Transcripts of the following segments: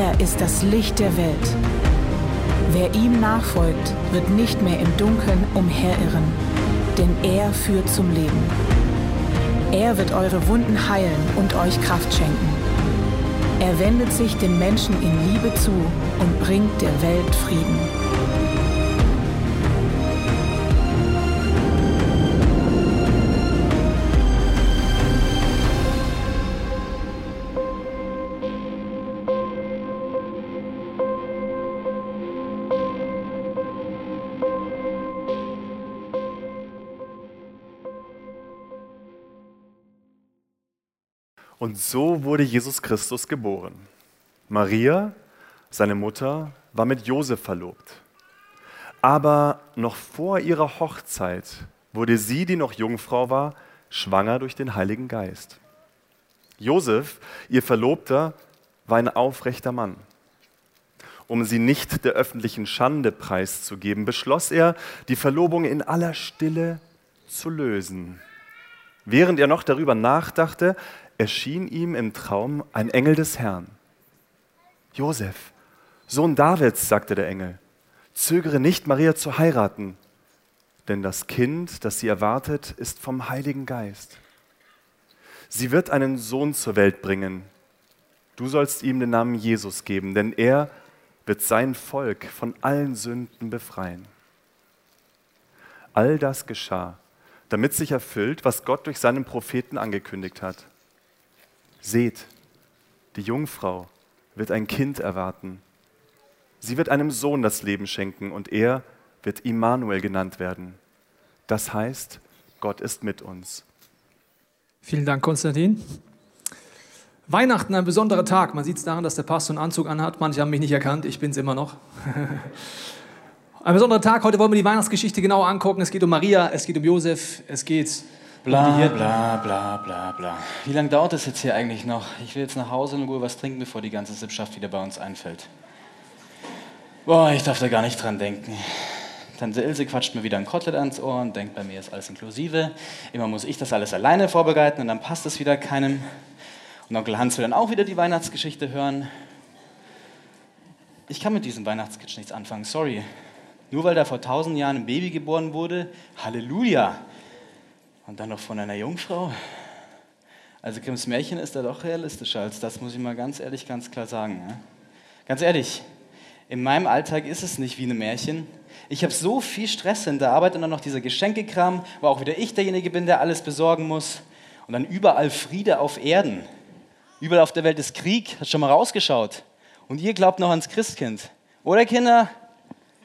Er ist das Licht der Welt. Wer ihm nachfolgt, wird nicht mehr im Dunkeln umherirren, denn er führt zum Leben. Er wird eure Wunden heilen und euch Kraft schenken. Er wendet sich den Menschen in Liebe zu und bringt der Welt Frieden. Und so wurde Jesus Christus geboren. Maria, seine Mutter, war mit Josef verlobt. Aber noch vor ihrer Hochzeit wurde sie, die noch Jungfrau war, schwanger durch den Heiligen Geist. Josef, ihr Verlobter, war ein aufrechter Mann. Um sie nicht der öffentlichen Schande preiszugeben, beschloss er, die Verlobung in aller Stille zu lösen. Während er noch darüber nachdachte, erschien ihm im Traum ein Engel des Herrn. Josef, Sohn Davids, sagte der Engel, zögere nicht, Maria zu heiraten, denn das Kind, das sie erwartet, ist vom Heiligen Geist. Sie wird einen Sohn zur Welt bringen. Du sollst ihm den Namen Jesus geben, denn er wird sein Volk von allen Sünden befreien. All das geschah, damit sich erfüllt, was Gott durch seinen Propheten angekündigt hat. Seht, die Jungfrau wird ein Kind erwarten. Sie wird einem Sohn das Leben schenken und er wird Immanuel genannt werden. Das heißt, Gott ist mit uns. Vielen Dank, Konstantin. Weihnachten ein besonderer Tag. Man sieht es daran, dass der Pastor einen Anzug anhat. Manche haben mich nicht erkannt, ich bin es immer noch. ein besonderer Tag. Heute wollen wir die Weihnachtsgeschichte genau angucken. Es geht um Maria, es geht um Josef, es geht Bla, bla, bla, bla, bla. Wie lange dauert das jetzt hier eigentlich noch? Ich will jetzt nach Hause in Ruhe was trinken, bevor die ganze Sippschaft wieder bei uns einfällt. Boah, ich darf da gar nicht dran denken. Tante Ilse quatscht mir wieder ein Kotelett ans Ohr und denkt, bei mir ist alles inklusive. Immer muss ich das alles alleine vorbereiten und dann passt es wieder keinem. Und Onkel Hans will dann auch wieder die Weihnachtsgeschichte hören. Ich kann mit diesem Weihnachtskitsch nichts anfangen, sorry. Nur weil da vor tausend Jahren ein Baby geboren wurde, Halleluja. Und dann noch von einer Jungfrau? Also Grimms Märchen ist da doch realistischer als das, muss ich mal ganz ehrlich, ganz klar sagen. Ja? Ganz ehrlich, in meinem Alltag ist es nicht wie ein Märchen. Ich habe so viel Stress in der Arbeit und dann noch dieser Geschenkekram, wo auch wieder ich derjenige bin, der alles besorgen muss. Und dann überall Friede auf Erden. Überall auf der Welt ist Krieg, hat schon mal rausgeschaut. Und ihr glaubt noch ans Christkind. Oder Kinder?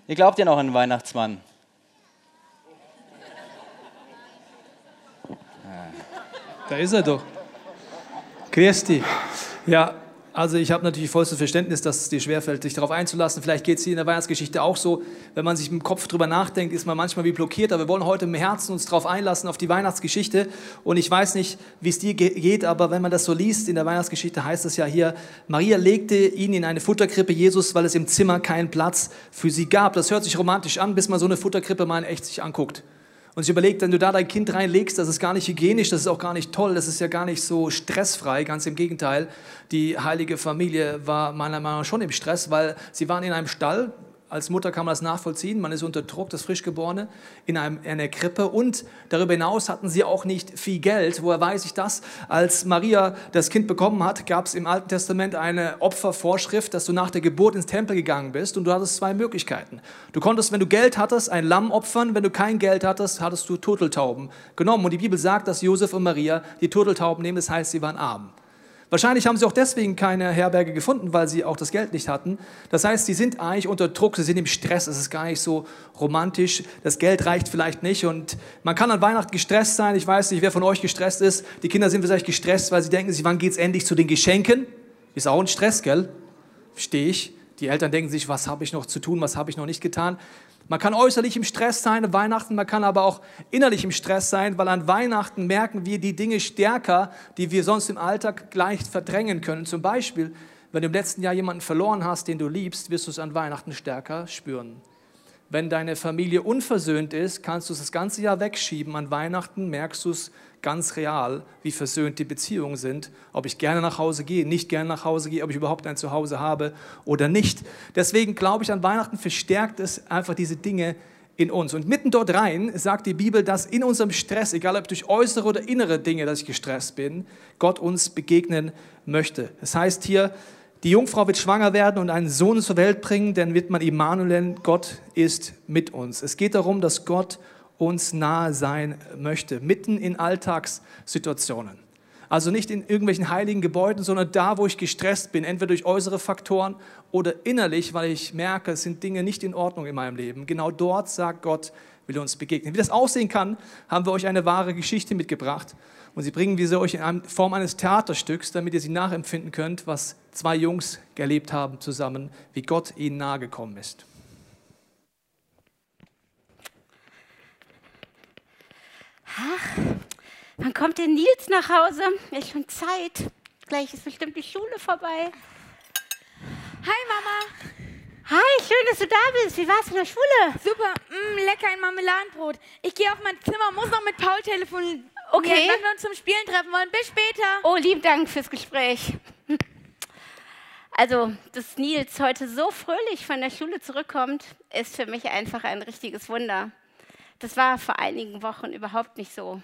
Ihr glaubt ja noch an den Weihnachtsmann. Da ist er doch. Christi. Ja, also ich habe natürlich vollstes Verständnis, dass es dir schwerfällt, sich darauf einzulassen. Vielleicht geht es dir in der Weihnachtsgeschichte auch so. Wenn man sich im Kopf drüber nachdenkt, ist man manchmal wie blockiert. Aber wir wollen heute im Herzen uns darauf einlassen, auf die Weihnachtsgeschichte. Und ich weiß nicht, wie es dir geht, aber wenn man das so liest in der Weihnachtsgeschichte, heißt es ja hier, Maria legte ihn in eine Futterkrippe Jesus, weil es im Zimmer keinen Platz für sie gab. Das hört sich romantisch an, bis man so eine Futterkrippe mal in echt sich anguckt und sich überlegt, wenn du da dein Kind reinlegst, das ist gar nicht hygienisch, das ist auch gar nicht toll, das ist ja gar nicht so stressfrei, ganz im Gegenteil. Die heilige Familie war meiner Meinung nach schon im Stress, weil sie waren in einem Stall, als Mutter kann man das nachvollziehen. Man ist unter Druck, das Frischgeborene, in, einem, in einer Krippe. Und darüber hinaus hatten sie auch nicht viel Geld. Woher weiß ich das? Als Maria das Kind bekommen hat, gab es im Alten Testament eine Opfervorschrift, dass du nach der Geburt ins Tempel gegangen bist. Und du hattest zwei Möglichkeiten. Du konntest, wenn du Geld hattest, ein Lamm opfern. Wenn du kein Geld hattest, hattest du Turteltauben genommen. Und die Bibel sagt, dass Josef und Maria die Turteltauben nehmen. Das heißt, sie waren arm. Wahrscheinlich haben sie auch deswegen keine Herberge gefunden, weil sie auch das Geld nicht hatten. Das heißt, sie sind eigentlich unter Druck, sie sind im Stress, es ist gar nicht so romantisch, das Geld reicht vielleicht nicht und man kann an Weihnachten gestresst sein. Ich weiß nicht, wer von euch gestresst ist. Die Kinder sind vielleicht gestresst, weil sie denken, wann geht es endlich zu den Geschenken? Ist auch ein Stress, gell? Verstehe ich. Die Eltern denken sich, was habe ich noch zu tun, was habe ich noch nicht getan. Man kann äußerlich im Stress sein an Weihnachten, man kann aber auch innerlich im Stress sein, weil an Weihnachten merken wir die Dinge stärker, die wir sonst im Alltag leicht verdrängen können. Zum Beispiel, wenn du im letzten Jahr jemanden verloren hast, den du liebst, wirst du es an Weihnachten stärker spüren. Wenn deine Familie unversöhnt ist, kannst du es das ganze Jahr wegschieben. An Weihnachten merkst du es ganz real, wie versöhnt die Beziehungen sind, ob ich gerne nach Hause gehe, nicht gerne nach Hause gehe, ob ich überhaupt ein Zuhause habe oder nicht. Deswegen glaube ich, an Weihnachten verstärkt es einfach diese Dinge in uns. Und mitten dort rein sagt die Bibel, dass in unserem Stress, egal ob durch äußere oder innere Dinge, dass ich gestresst bin, Gott uns begegnen möchte. Das heißt hier, die Jungfrau wird schwanger werden und einen Sohn zur Welt bringen, dann wird man Immanuel Gott ist mit uns. Es geht darum, dass Gott uns nahe sein möchte, mitten in Alltagssituationen. Also nicht in irgendwelchen heiligen Gebäuden, sondern da, wo ich gestresst bin, entweder durch äußere Faktoren oder innerlich, weil ich merke, es sind Dinge nicht in Ordnung in meinem Leben. Genau dort sagt Gott, will uns begegnen. Wie das aussehen kann, haben wir euch eine wahre Geschichte mitgebracht. Und sie bringen wir sie euch in Form eines Theaterstücks, damit ihr sie nachempfinden könnt, was zwei Jungs erlebt haben zusammen, wie Gott ihnen nahe gekommen ist. Ach, wann kommt denn Nils nach Hause? Ist schon Zeit. Gleich ist bestimmt die Schule vorbei. Hi Mama. Hi, schön, dass du da bist. Wie war's in der Schule? Super, mm, lecker ein Marmeladenbrot. Ich gehe auf mein Zimmer, muss noch mit Paul telefonieren, Okay. wenn wir uns zum Spielen treffen wollen. Bis später. Oh, lieben Dank fürs Gespräch. Also, dass Nils heute so fröhlich von der Schule zurückkommt, ist für mich einfach ein richtiges Wunder. Das war vor einigen Wochen überhaupt nicht so.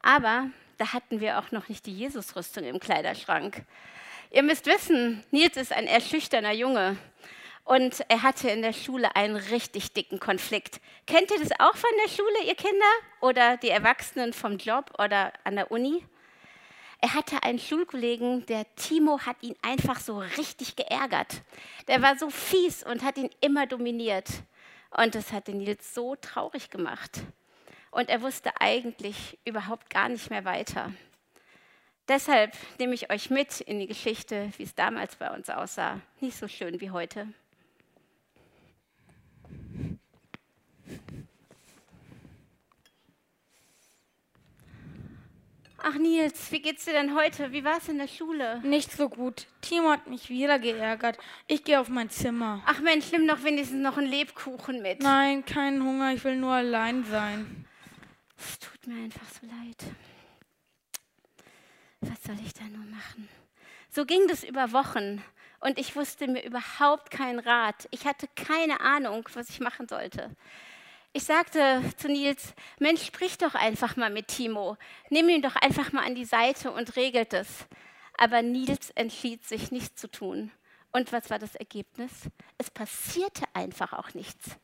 Aber da hatten wir auch noch nicht die Jesusrüstung im Kleiderschrank. Ihr müsst wissen, Nils ist ein eher schüchterner Junge. Und er hatte in der Schule einen richtig dicken Konflikt. Kennt ihr das auch von der Schule, ihr Kinder? Oder die Erwachsenen vom Job oder an der Uni? Er hatte einen Schulkollegen, der Timo hat ihn einfach so richtig geärgert. Der war so fies und hat ihn immer dominiert. Und das hat den Nils so traurig gemacht. Und er wusste eigentlich überhaupt gar nicht mehr weiter. Deshalb nehme ich euch mit in die Geschichte, wie es damals bei uns aussah. Nicht so schön wie heute. Ach Nils, wie geht's dir denn heute? Wie war es in der Schule? Nicht so gut. Timo hat mich wieder geärgert. Ich gehe auf mein Zimmer. Ach Mensch, nimm doch wenigstens noch einen Lebkuchen mit. Nein, keinen Hunger. Ich will nur allein sein. Es tut mir einfach so leid. Was soll ich da nur machen? So ging das über Wochen und ich wusste mir überhaupt keinen Rat. Ich hatte keine Ahnung, was ich machen sollte. Ich sagte zu Nils, Mensch, sprich doch einfach mal mit Timo. Nimm ihn doch einfach mal an die Seite und regelt es. Aber Nils entschied sich nichts zu tun. Und was war das Ergebnis? Es passierte einfach auch nichts.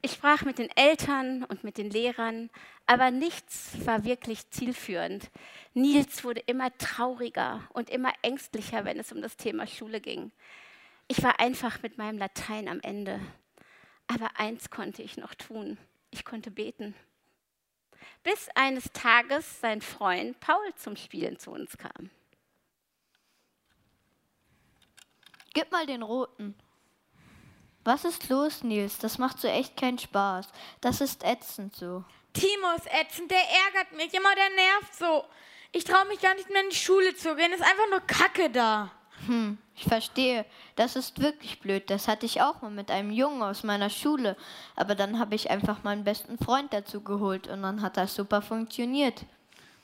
Ich sprach mit den Eltern und mit den Lehrern, aber nichts war wirklich zielführend. Nils wurde immer trauriger und immer ängstlicher, wenn es um das Thema Schule ging. Ich war einfach mit meinem Latein am Ende. Aber eins konnte ich noch tun. Ich konnte beten. Bis eines Tages sein Freund Paul zum Spielen zu uns kam. Gib mal den roten. Was ist los, Nils? Das macht so echt keinen Spaß. Das ist ätzend so. Timo ist ätzend. Der ärgert mich immer. Der nervt so. Ich traue mich gar nicht mehr in die Schule zu gehen. Ist einfach nur Kacke da. Hm, ich verstehe. Das ist wirklich blöd. Das hatte ich auch mal mit einem Jungen aus meiner Schule. Aber dann habe ich einfach meinen besten Freund dazu geholt und dann hat das super funktioniert.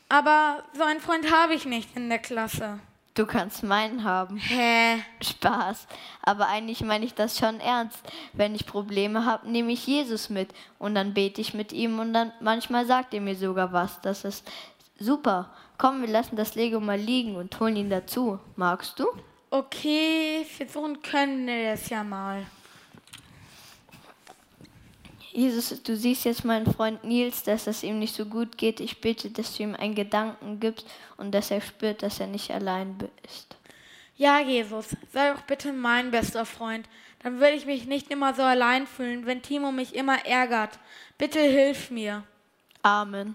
Aber so einen Freund habe ich nicht in der Klasse. Du kannst meinen haben. Hä? Spaß. Aber eigentlich meine ich das schon ernst. Wenn ich Probleme habe, nehme ich Jesus mit und dann bete ich mit ihm und dann manchmal sagt er mir sogar was. Das ist super. Komm, wir lassen das Lego mal liegen und holen ihn dazu. Magst du? Okay, versuchen können wir das ja mal. Jesus, du siehst jetzt meinen Freund Nils, dass es ihm nicht so gut geht. Ich bitte, dass du ihm einen Gedanken gibst und dass er spürt, dass er nicht allein ist. Ja, Jesus, sei doch bitte mein bester Freund. Dann würde ich mich nicht immer so allein fühlen, wenn Timo mich immer ärgert. Bitte hilf mir. Amen.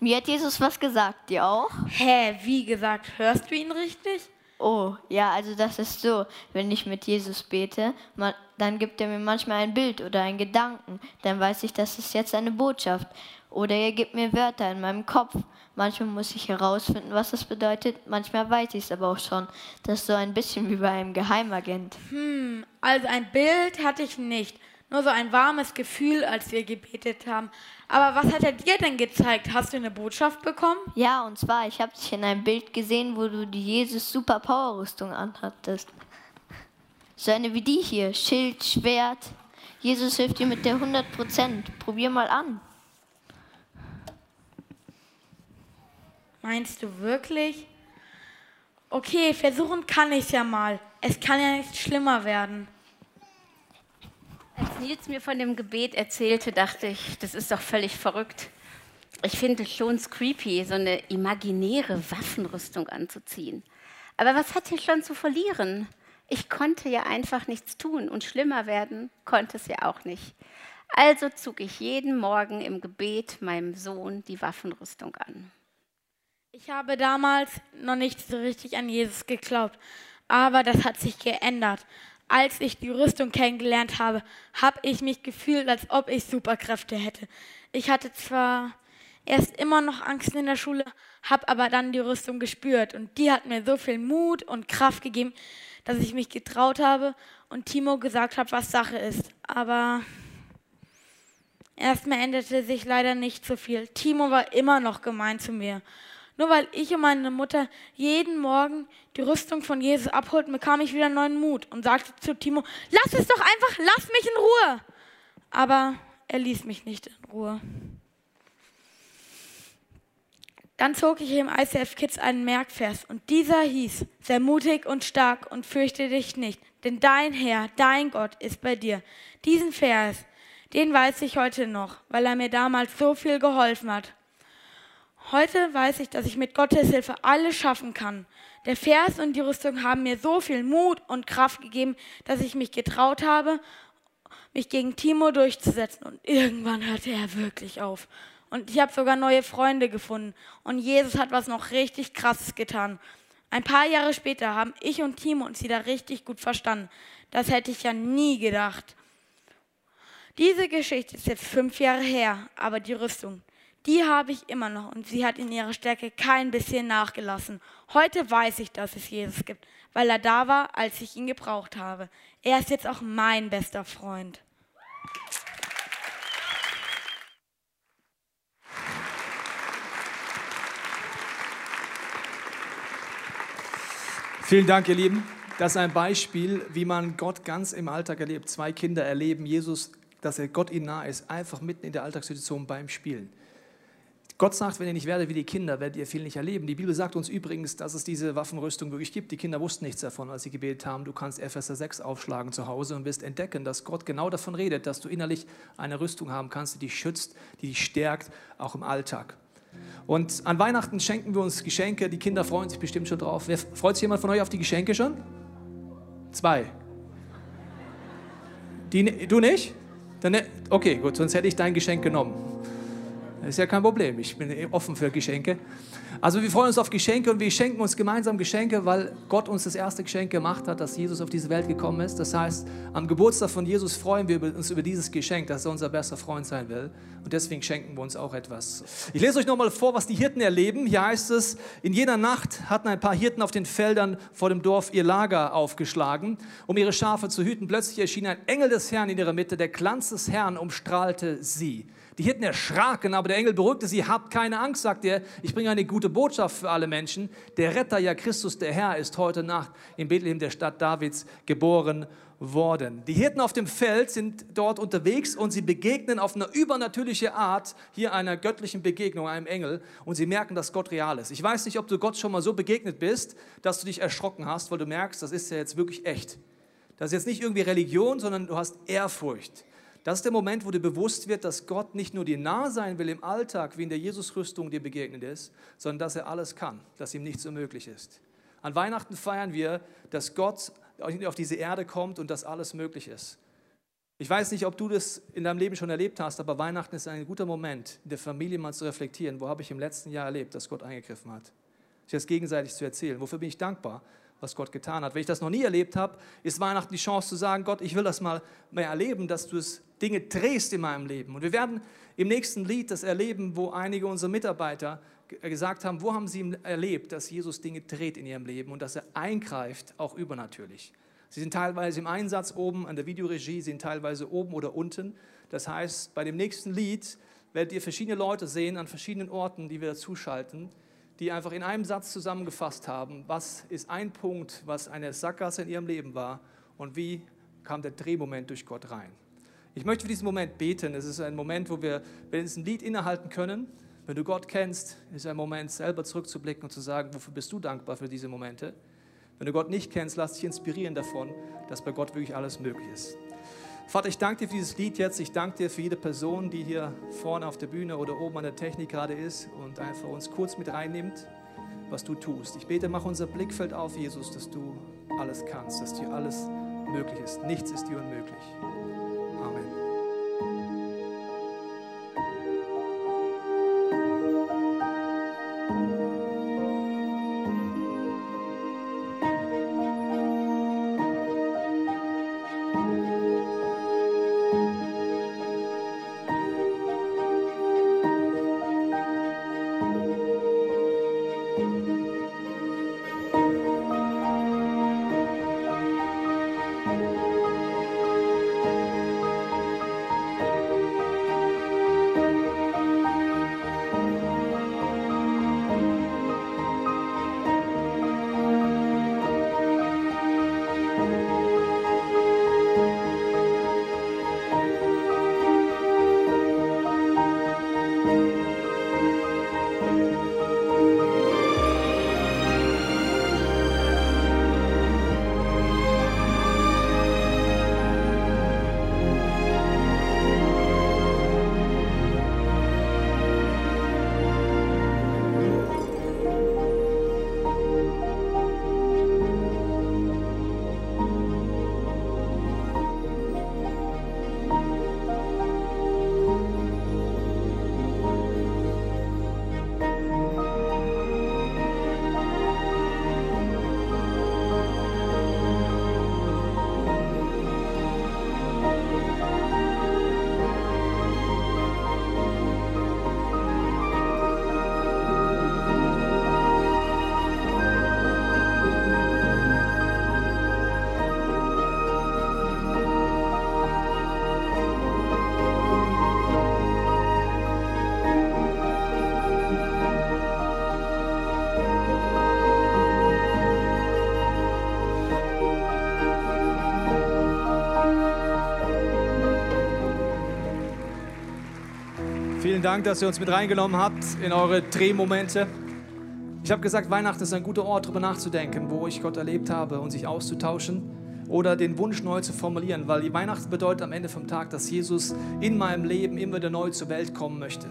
Mir hat Jesus was gesagt, dir auch? Hä, wie gesagt, hörst du ihn richtig? Oh, ja, also das ist so, wenn ich mit Jesus bete, man, dann gibt er mir manchmal ein Bild oder einen Gedanken, dann weiß ich, das ist jetzt eine Botschaft. Oder er gibt mir Wörter in meinem Kopf. Manchmal muss ich herausfinden, was das bedeutet, manchmal weiß ich es aber auch schon. Das ist so ein bisschen wie bei einem Geheimagent. Hm, also ein Bild hatte ich nicht, nur so ein warmes Gefühl, als wir gebetet haben. Aber was hat er dir denn gezeigt? Hast du eine Botschaft bekommen? Ja, und zwar, ich habe dich in einem Bild gesehen, wo du die Jesus Super Power Rüstung anhattest. So eine wie die hier, Schild, Schwert. Jesus hilft dir mit der 100% Probier mal an. Meinst du wirklich? Okay, versuchen kann ich ja mal. Es kann ja nicht schlimmer werden. Nils mir von dem Gebet erzählte, dachte ich, das ist doch völlig verrückt. Ich finde es schon creepy, so eine imaginäre Waffenrüstung anzuziehen. Aber was hat hier schon zu verlieren? Ich konnte ja einfach nichts tun und schlimmer werden konnte es ja auch nicht. Also zog ich jeden Morgen im Gebet meinem Sohn die Waffenrüstung an. Ich habe damals noch nicht so richtig an Jesus geglaubt, aber das hat sich geändert als ich die Rüstung kennengelernt habe, habe ich mich gefühlt, als ob ich Superkräfte hätte. Ich hatte zwar erst immer noch Angst in der Schule, habe aber dann die Rüstung gespürt und die hat mir so viel Mut und Kraft gegeben, dass ich mich getraut habe und Timo gesagt hat, was Sache ist. Aber erstmal änderte sich leider nicht so viel. Timo war immer noch gemein zu mir nur weil ich und meine Mutter jeden Morgen die Rüstung von Jesus abholten, bekam ich wieder neuen Mut und sagte zu Timo, lass es doch einfach, lass mich in Ruhe. Aber er ließ mich nicht in Ruhe. Dann zog ich im ICF Kids einen Merkvers und dieser hieß, sei mutig und stark und fürchte dich nicht, denn dein Herr, dein Gott ist bei dir. Diesen Vers, den weiß ich heute noch, weil er mir damals so viel geholfen hat. Heute weiß ich, dass ich mit Gottes Hilfe alles schaffen kann. Der Vers und die Rüstung haben mir so viel Mut und Kraft gegeben, dass ich mich getraut habe, mich gegen Timo durchzusetzen. Und irgendwann hörte er wirklich auf. Und ich habe sogar neue Freunde gefunden. Und Jesus hat was noch richtig Krasses getan. Ein paar Jahre später haben ich und Timo uns wieder richtig gut verstanden. Das hätte ich ja nie gedacht. Diese Geschichte ist jetzt fünf Jahre her, aber die Rüstung, die habe ich immer noch und sie hat in ihrer Stärke kein bisschen nachgelassen. Heute weiß ich, dass es Jesus gibt, weil er da war, als ich ihn gebraucht habe. Er ist jetzt auch mein bester Freund. Vielen Dank, ihr Lieben. Das ist ein Beispiel, wie man Gott ganz im Alltag erlebt. Zwei Kinder erleben Jesus, dass er Gott ihnen nahe ist, einfach mitten in der Alltagssituation beim Spielen. Gott sagt, wenn ihr nicht werdet wie die Kinder, werdet ihr viel nicht erleben. Die Bibel sagt uns übrigens, dass es diese Waffenrüstung wirklich gibt. Die Kinder wussten nichts davon, als sie gebetet haben. Du kannst Epheser 6 aufschlagen zu Hause und wirst entdecken, dass Gott genau davon redet, dass du innerlich eine Rüstung haben kannst, die dich schützt, die dich stärkt, auch im Alltag. Und an Weihnachten schenken wir uns Geschenke. Die Kinder freuen sich bestimmt schon drauf. Wer, freut sich jemand von euch auf die Geschenke schon? Zwei. Die, du nicht? Dann, okay, gut, sonst hätte ich dein Geschenk genommen. Ist ja kein Problem. Ich bin offen für Geschenke. Also wir freuen uns auf Geschenke und wir schenken uns gemeinsam Geschenke, weil Gott uns das erste Geschenk gemacht hat, dass Jesus auf diese Welt gekommen ist. Das heißt, am Geburtstag von Jesus freuen wir uns über dieses Geschenk, dass er unser bester Freund sein will. Und deswegen schenken wir uns auch etwas. Ich lese euch nochmal vor, was die Hirten erleben. Hier heißt es, in jener Nacht hatten ein paar Hirten auf den Feldern vor dem Dorf ihr Lager aufgeschlagen, um ihre Schafe zu hüten. Plötzlich erschien ein Engel des Herrn in ihrer Mitte. Der Glanz des Herrn umstrahlte sie. Die Hirten erschraken, aber der Engel beruhigte sie. Habt keine Angst, sagt er. Ich bringe eine gute Botschaft für alle Menschen. Der Retter, ja Christus, der Herr, ist heute Nacht in Bethlehem, der Stadt Davids, geboren worden. Die Hirten auf dem Feld sind dort unterwegs und sie begegnen auf eine übernatürliche Art hier einer göttlichen Begegnung, einem Engel, und sie merken, dass Gott real ist. Ich weiß nicht, ob du Gott schon mal so begegnet bist, dass du dich erschrocken hast, weil du merkst, das ist ja jetzt wirklich echt. Das ist jetzt nicht irgendwie Religion, sondern du hast Ehrfurcht. Das ist der Moment, wo dir bewusst wird, dass Gott nicht nur dir nah sein will im Alltag, wie in der Jesusrüstung dir begegnet ist, sondern dass er alles kann, dass ihm nichts unmöglich ist. An Weihnachten feiern wir, dass Gott auf diese Erde kommt und dass alles möglich ist. Ich weiß nicht, ob du das in deinem Leben schon erlebt hast, aber Weihnachten ist ein guter Moment, in der Familie mal zu reflektieren, wo habe ich im letzten Jahr erlebt, dass Gott eingegriffen hat. Sich das gegenseitig zu erzählen. Wofür bin ich dankbar, was Gott getan hat. Wenn ich das noch nie erlebt habe, ist Weihnachten die Chance zu sagen, Gott, ich will das mal mehr erleben, dass du es Dinge drehst in meinem Leben. Und wir werden im nächsten Lied das erleben, wo einige unserer Mitarbeiter gesagt haben, wo haben sie erlebt, dass Jesus Dinge dreht in ihrem Leben und dass er eingreift, auch übernatürlich. Sie sind teilweise im Einsatz oben an der Videoregie, sind teilweise oben oder unten. Das heißt, bei dem nächsten Lied werdet ihr verschiedene Leute sehen an verschiedenen Orten, die wir dazuschalten, die einfach in einem Satz zusammengefasst haben, was ist ein Punkt, was eine Sackgasse in ihrem Leben war und wie kam der Drehmoment durch Gott rein. Ich möchte für diesen Moment beten. Es ist ein Moment, wo wir, wir ein Lied innehalten können, wenn du Gott kennst, ist ein Moment, selber zurückzublicken und zu sagen, wofür bist du dankbar für diese Momente. Wenn du Gott nicht kennst, lass dich inspirieren davon, dass bei Gott wirklich alles möglich ist. Vater, ich danke dir für dieses Lied jetzt. Ich danke dir für jede Person, die hier vorne auf der Bühne oder oben an der Technik gerade ist und einfach uns kurz mit reinnimmt, was du tust. Ich bete, mach unser Blickfeld auf, Jesus, dass du alles kannst, dass dir alles möglich ist. Nichts ist dir unmöglich. Amen. Vielen Dank, dass ihr uns mit reingenommen habt in eure Drehmomente. Ich habe gesagt, Weihnachten ist ein guter Ort, darüber nachzudenken, wo ich Gott erlebt habe und sich auszutauschen oder den Wunsch neu zu formulieren, weil die Weihnachten bedeutet am Ende vom Tag, dass Jesus in meinem Leben immer wieder neu zur Welt kommen möchte.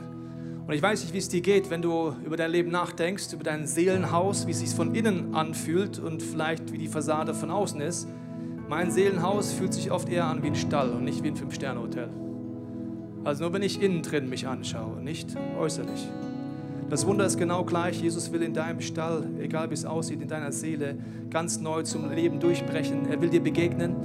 Und ich weiß nicht, wie es dir geht, wenn du über dein Leben nachdenkst, über dein Seelenhaus, wie es sich von innen anfühlt und vielleicht wie die Fassade von außen ist. Mein Seelenhaus fühlt sich oft eher an wie ein Stall und nicht wie ein Fünf-Sterne-Hotel. Also nur wenn ich innen drin mich anschaue, nicht äußerlich. Das Wunder ist genau gleich. Jesus will in deinem Stall, egal wie es aussieht, in deiner Seele ganz neu zum Leben durchbrechen. Er will dir begegnen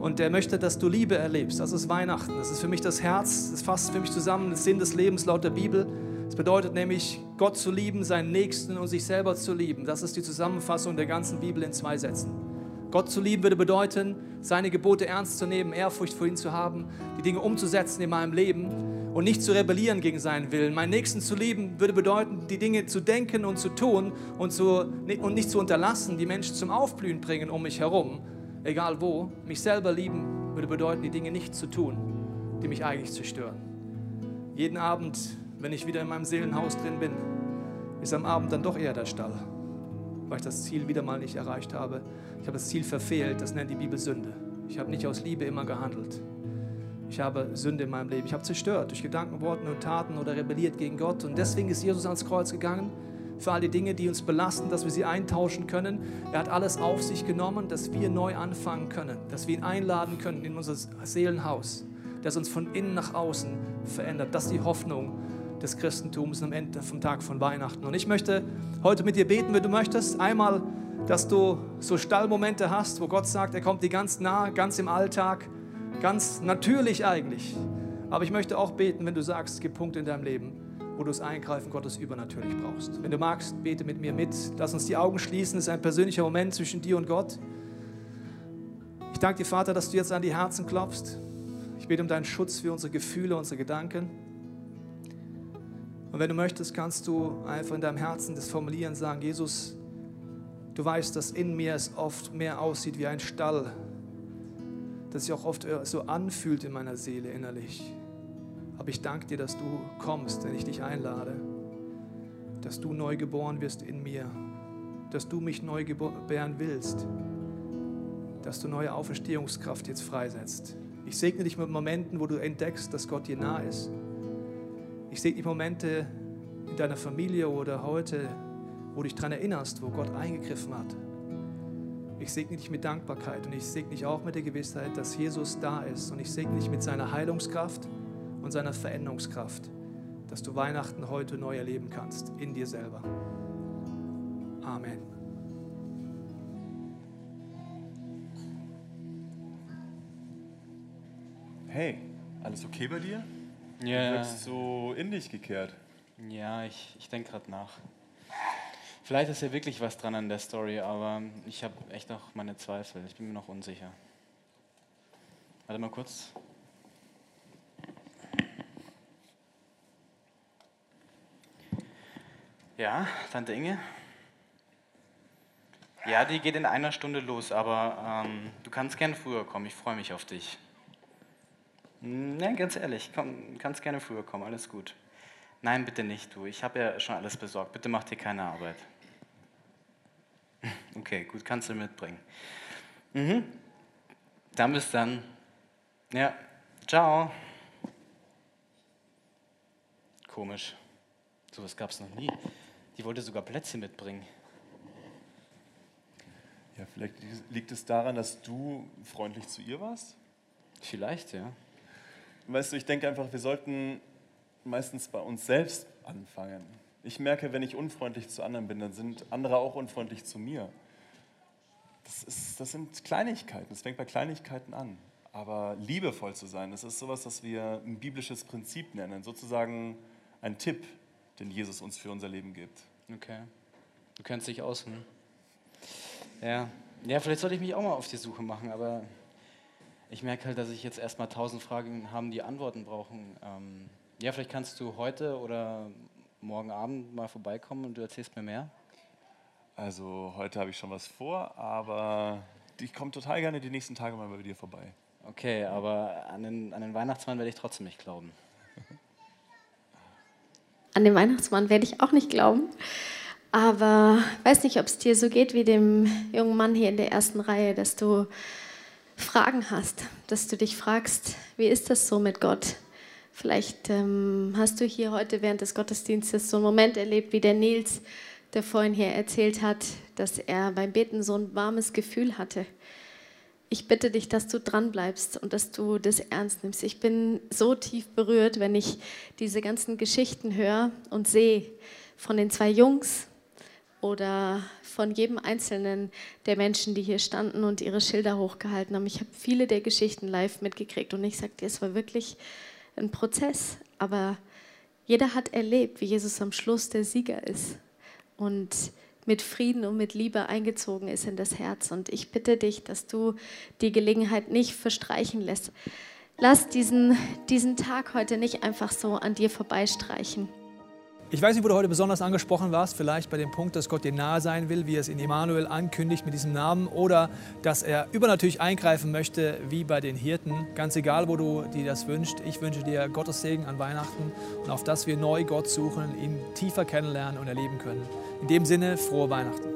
und er möchte, dass du Liebe erlebst. Das ist Weihnachten. Das ist für mich das Herz. Das fasst für mich zusammen den Sinn des Lebens laut der Bibel. Es bedeutet nämlich, Gott zu lieben, seinen Nächsten und sich selber zu lieben. Das ist die Zusammenfassung der ganzen Bibel in zwei Sätzen. Gott zu lieben würde bedeuten, seine Gebote ernst zu nehmen, Ehrfurcht vor ihm zu haben, die Dinge umzusetzen in meinem Leben und nicht zu rebellieren gegen seinen Willen. Meinen Nächsten zu lieben würde bedeuten, die Dinge zu denken und zu tun und, zu, und nicht zu unterlassen, die Menschen zum Aufblühen bringen um mich herum, egal wo. Mich selber lieben würde bedeuten, die Dinge nicht zu tun, die mich eigentlich zerstören. Jeden Abend, wenn ich wieder in meinem Seelenhaus drin bin, ist am Abend dann doch eher der Stall weil ich das Ziel wieder mal nicht erreicht habe. Ich habe das Ziel verfehlt, das nennt die Bibel Sünde. Ich habe nicht aus Liebe immer gehandelt. Ich habe Sünde in meinem Leben. Ich habe zerstört durch Gedanken, Worten und Taten oder rebelliert gegen Gott. Und deswegen ist Jesus ans Kreuz gegangen. Für all die Dinge, die uns belasten, dass wir sie eintauschen können. Er hat alles auf sich genommen, dass wir neu anfangen können. Dass wir ihn einladen können in unser Seelenhaus. Das uns von innen nach außen verändert. Das ist die Hoffnung des Christentums am Ende vom Tag von Weihnachten. Und ich möchte heute mit dir beten, wenn du möchtest. Einmal, dass du so Stallmomente hast, wo Gott sagt, er kommt dir ganz nah, ganz im Alltag Ganz natürlich eigentlich. Aber ich möchte auch beten, wenn du sagst, es gibt Punkte in deinem Leben, wo du das Eingreifen Gottes übernatürlich brauchst. Wenn du magst, bete mit mir mit. Lass uns die Augen schließen. Es ist ein persönlicher Moment zwischen dir und Gott. Ich danke dir, Vater, dass du jetzt an die Herzen klopfst. Ich bete um deinen Schutz für unsere Gefühle, unsere Gedanken. Und wenn du möchtest, kannst du einfach in deinem Herzen das formulieren, sagen, Jesus, du weißt, dass in mir es oft mehr aussieht wie ein Stall, das sich auch oft so anfühlt in meiner Seele innerlich. Aber ich danke dir, dass du kommst, wenn ich dich einlade, dass du neu geboren wirst in mir, dass du mich neu gebären willst, dass du neue Auferstehungskraft jetzt freisetzt. Ich segne dich mit Momenten, wo du entdeckst, dass Gott dir nah ist. Ich segne dich Momente in deiner Familie oder heute, wo du dich daran erinnerst, wo Gott eingegriffen hat ich segne dich mit Dankbarkeit und ich segne dich auch mit der Gewissheit, dass Jesus da ist. Und ich segne dich mit seiner Heilungskraft und seiner Veränderungskraft, dass du Weihnachten heute neu erleben kannst in dir selber. Amen. Hey, alles okay bei dir? Ja. Du wirkst so in dich gekehrt. Ja, ich, ich denke gerade nach. Vielleicht ist ja wirklich was dran an der Story, aber ich habe echt noch meine Zweifel. Ich bin mir noch unsicher. Warte mal kurz. Ja, Tante Inge? Ja, die geht in einer Stunde los, aber ähm, du kannst gerne früher kommen. Ich freue mich auf dich. Nein, ganz ehrlich, komm, kannst gerne früher kommen, alles gut. Nein, bitte nicht, du. Ich habe ja schon alles besorgt. Bitte mach dir keine Arbeit. Okay, gut, kannst du mitbringen. Mhm. Dann bis dann. Ja, ciao. Komisch. Sowas gab es noch nie. Die wollte sogar Plätzchen mitbringen. Ja, vielleicht liegt es daran, dass du freundlich zu ihr warst? Vielleicht, ja. Weißt du, ich denke einfach, wir sollten meistens bei uns selbst anfangen. Ich merke, wenn ich unfreundlich zu anderen bin, dann sind andere auch unfreundlich zu mir. Das, ist, das sind Kleinigkeiten, es fängt bei Kleinigkeiten an. Aber liebevoll zu sein, das ist sowas, was wir ein biblisches Prinzip nennen, sozusagen ein Tipp, den Jesus uns für unser Leben gibt. Okay. Du kennst dich aus, hm? Ja. Ja, vielleicht sollte ich mich auch mal auf die Suche machen, aber ich merke halt, dass ich jetzt erstmal tausend Fragen habe, die Antworten brauchen. Ähm, ja, vielleicht kannst du heute oder morgen Abend mal vorbeikommen und du erzählst mir mehr? Also heute habe ich schon was vor, aber ich komme total gerne die nächsten Tage mal bei dir vorbei. Okay, aber an den, an den Weihnachtsmann werde ich trotzdem nicht glauben. An den Weihnachtsmann werde ich auch nicht glauben. Aber weiß nicht, ob es dir so geht wie dem jungen Mann hier in der ersten Reihe, dass du Fragen hast, dass du dich fragst, wie ist das so mit Gott? Vielleicht ähm, hast du hier heute während des Gottesdienstes so einen Moment erlebt, wie der Nils, der vorhin hier erzählt hat, dass er beim Beten so ein warmes Gefühl hatte. Ich bitte dich, dass du dranbleibst und dass du das ernst nimmst. Ich bin so tief berührt, wenn ich diese ganzen Geschichten höre und sehe von den zwei Jungs oder von jedem einzelnen der Menschen, die hier standen und ihre Schilder hochgehalten haben. Ich habe viele der Geschichten live mitgekriegt und ich sage dir, es war wirklich ein Prozess, aber jeder hat erlebt, wie Jesus am Schluss der Sieger ist und mit Frieden und mit Liebe eingezogen ist in das Herz. Und ich bitte dich, dass du die Gelegenheit nicht verstreichen lässt. Lass diesen, diesen Tag heute nicht einfach so an dir vorbeistreichen. Ich weiß nicht, wo du heute besonders angesprochen warst, vielleicht bei dem Punkt, dass Gott dir nahe sein will, wie er es in Emanuel ankündigt mit diesem Namen, oder dass er übernatürlich eingreifen möchte, wie bei den Hirten. Ganz egal, wo du dir das wünschst. Ich wünsche dir Gottes Segen an Weihnachten und auf dass wir neu Gott suchen, ihn tiefer kennenlernen und erleben können. In dem Sinne, frohe Weihnachten.